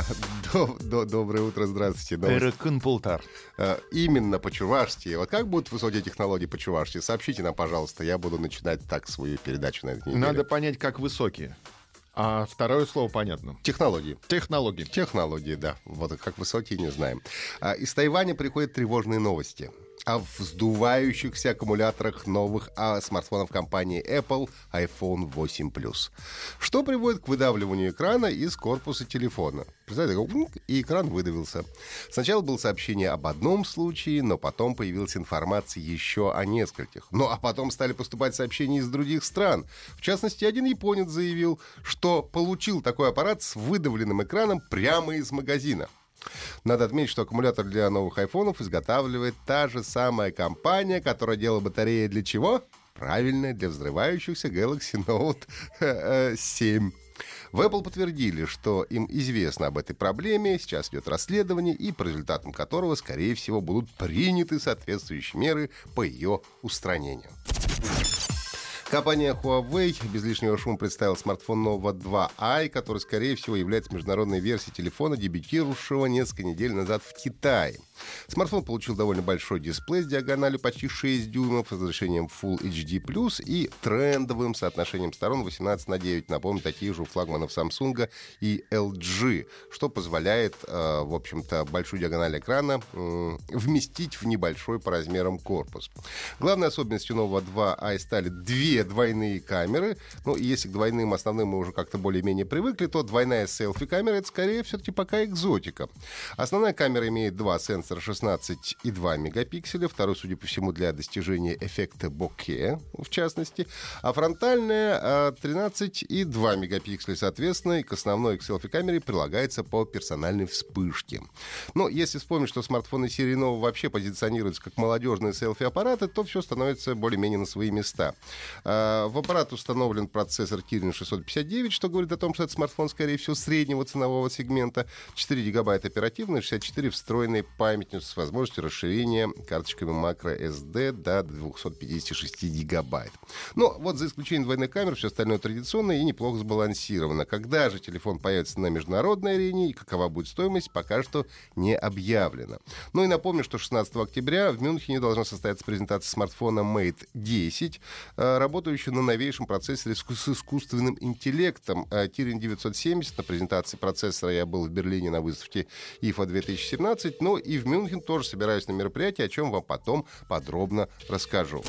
До- Доброе утро, здравствуйте. Эрекын Полтар. А, Именно по-чувашски. Вот как будут высокие технологии по-чувашски? Сообщите нам, пожалуйста. Я буду начинать так свою передачу на этой неделе. Надо понять, как высокие. А второе слово понятно. Технологии. Технологии. Технологии, да. Вот как высокие, не знаем. А, Из Тайваня приходят тревожные новости о вздувающихся аккумуляторах новых а, смартфонов компании Apple iPhone 8 Plus. Что приводит к выдавливанию экрана из корпуса телефона. Представляете, и экран выдавился. Сначала было сообщение об одном случае, но потом появилась информация еще о нескольких. Ну а потом стали поступать сообщения из других стран. В частности, один японец заявил, что получил такой аппарат с выдавленным экраном прямо из магазина. Надо отметить, что аккумулятор для новых айфонов изготавливает та же самая компания, которая делала батареи для чего? Правильно, для взрывающихся Galaxy Note э, 7. В Apple подтвердили, что им известно об этой проблеме, сейчас идет расследование, и по результатам которого, скорее всего, будут приняты соответствующие меры по ее устранению. Компания Huawei без лишнего шума представила смартфон Nova 2i, который, скорее всего, является международной версией телефона, дебютировавшего несколько недель назад в Китае. Смартфон получил довольно большой дисплей с диагональю почти 6 дюймов, разрешением Full HD+, и трендовым соотношением сторон 18 на 9. Напомню, такие же у флагманов Samsung и LG, что позволяет, э, в общем-то, большую диагональ экрана вместить в небольшой по размерам корпус. Главной особенностью нового 2i стали две двойные камеры. Ну, и если к двойным основным мы уже как-то более-менее привыкли, то двойная селфи-камера — это скорее все-таки пока экзотика. Основная камера имеет два сенсора 16,2 мегапикселя, второй, судя по всему, для достижения эффекта боке, в частности, а фронтальная а, 13,2 мегапикселя, соответственно, и к основной к селфи-камере прилагается по персональной вспышке. Но если вспомнить, что смартфоны серии нового вообще позиционируются как молодежные селфи-аппараты, то все становится более-менее на свои места. А, В аппарат установлен процессор Kirin 659, что говорит о том, что это смартфон, скорее всего, среднего ценового сегмента. 4 гигабайта оперативной, 64 встроенной памяти с возможностью расширения карточками макро SD до 256 гигабайт. Но вот за исключением двойной камеры, все остальное традиционно и неплохо сбалансировано. Когда же телефон появится на международной арене и какова будет стоимость, пока что не объявлено. Ну и напомню, что 16 октября в Мюнхене должна состояться презентация смартфона Mate 10, э, работающего на новейшем процессоре с искусственным интеллектом э, Kirin 970. На презентации процессора я был в Берлине на выставке IFA 2017, но и в Мюнхен тоже собираюсь на мероприятие, о чем вам потом подробно расскажу.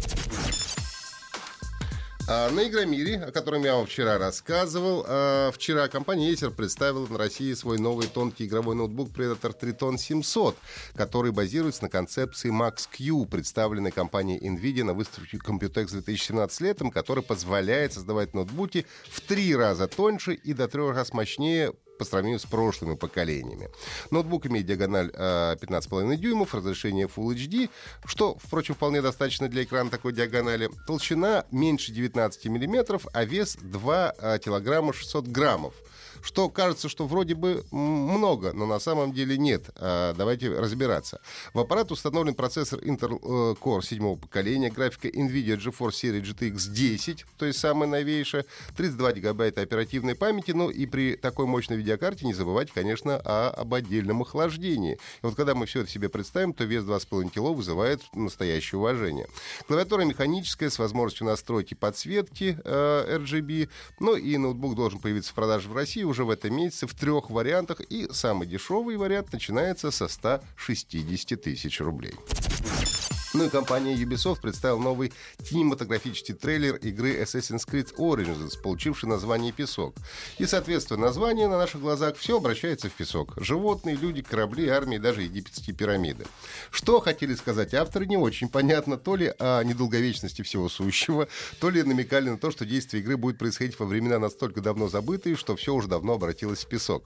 А, На Игромире, о котором я вам вчера рассказывал, а, вчера компания Acer представила на России свой новый тонкий игровой ноутбук Predator Triton 700, который базируется на концепции Max-Q, представленной компанией NVIDIA на выставке Computex 2017 летом, который позволяет создавать ноутбуки в три раза тоньше и до трех раз мощнее по сравнению с прошлыми поколениями. Ноутбук имеет диагональ э, 15,5 дюймов, разрешение Full HD, что, впрочем, вполне достаточно для экрана такой диагонали. Толщина меньше 19 миллиметров, а вес 2 э, килограмма 600 граммов. Что кажется, что вроде бы много, но на самом деле нет. А, давайте разбираться. В аппарат установлен процессор Intel э, Core седьмого поколения, графика NVIDIA GeForce серии GTX 10, то есть самая новейшая, 32 гигабайта оперативной памяти, ну и при такой мощной видеокарте не забывайте, конечно, о, об отдельном охлаждении. И вот когда мы все это себе представим, то вес 2,5 кило вызывает настоящее уважение. Клавиатура механическая с возможностью настройки подсветки э, RGB, ну и ноутбук должен появиться в продаже в России уже в этом месяце в трех вариантах, и самый дешевый вариант начинается со 160 тысяч рублей. Ну и компания Ubisoft представила новый кинематографический трейлер игры Assassin's Creed Origins, получивший название «Песок». И, соответственно, название на наших глазах все обращается в песок. Животные, люди, корабли, армии, даже египетские пирамиды. Что хотели сказать авторы, не очень понятно. То ли о недолговечности всего сущего, то ли намекали на то, что действие игры будет происходить во времена настолько давно забытые, что все уже давно обратилось в песок.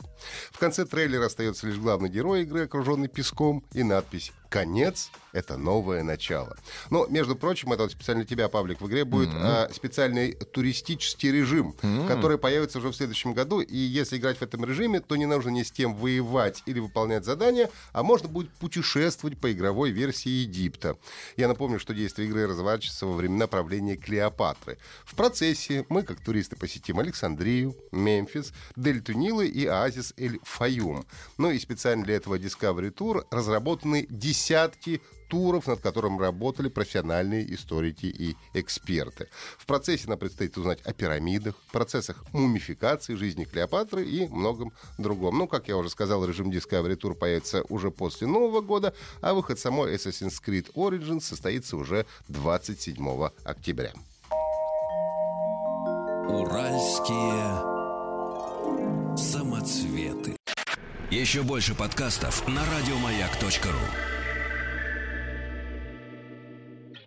В конце трейлера остается лишь главный герой игры, окруженный песком, и надпись конец — это новое начало. Но, между прочим, это вот специально для тебя, Павлик, в игре будет mm-hmm. а, специальный туристический режим, mm-hmm. который появится уже в следующем году. И если играть в этом режиме, то не нужно ни с кем воевать или выполнять задания, а можно будет путешествовать по игровой версии Египта. Я напомню, что действие игры разворачивается во времена правления Клеопатры. В процессе мы, как туристы, посетим Александрию, Мемфис, Дельту Нилы и оазис Эль-Фаюм. Ну и специально для этого Discovery Tour разработаны десятки туров, над которым работали профессиональные историки и эксперты. В процессе нам предстоит узнать о пирамидах, процессах мумификации жизни Клеопатры и многом другом. Ну, как я уже сказал, режим Discovery Tour появится уже после Нового года, а выход самой Assassin's Creed Origins состоится уже 27 октября. Уральские самоцветы. Еще больше подкастов на радиомаяк.ру.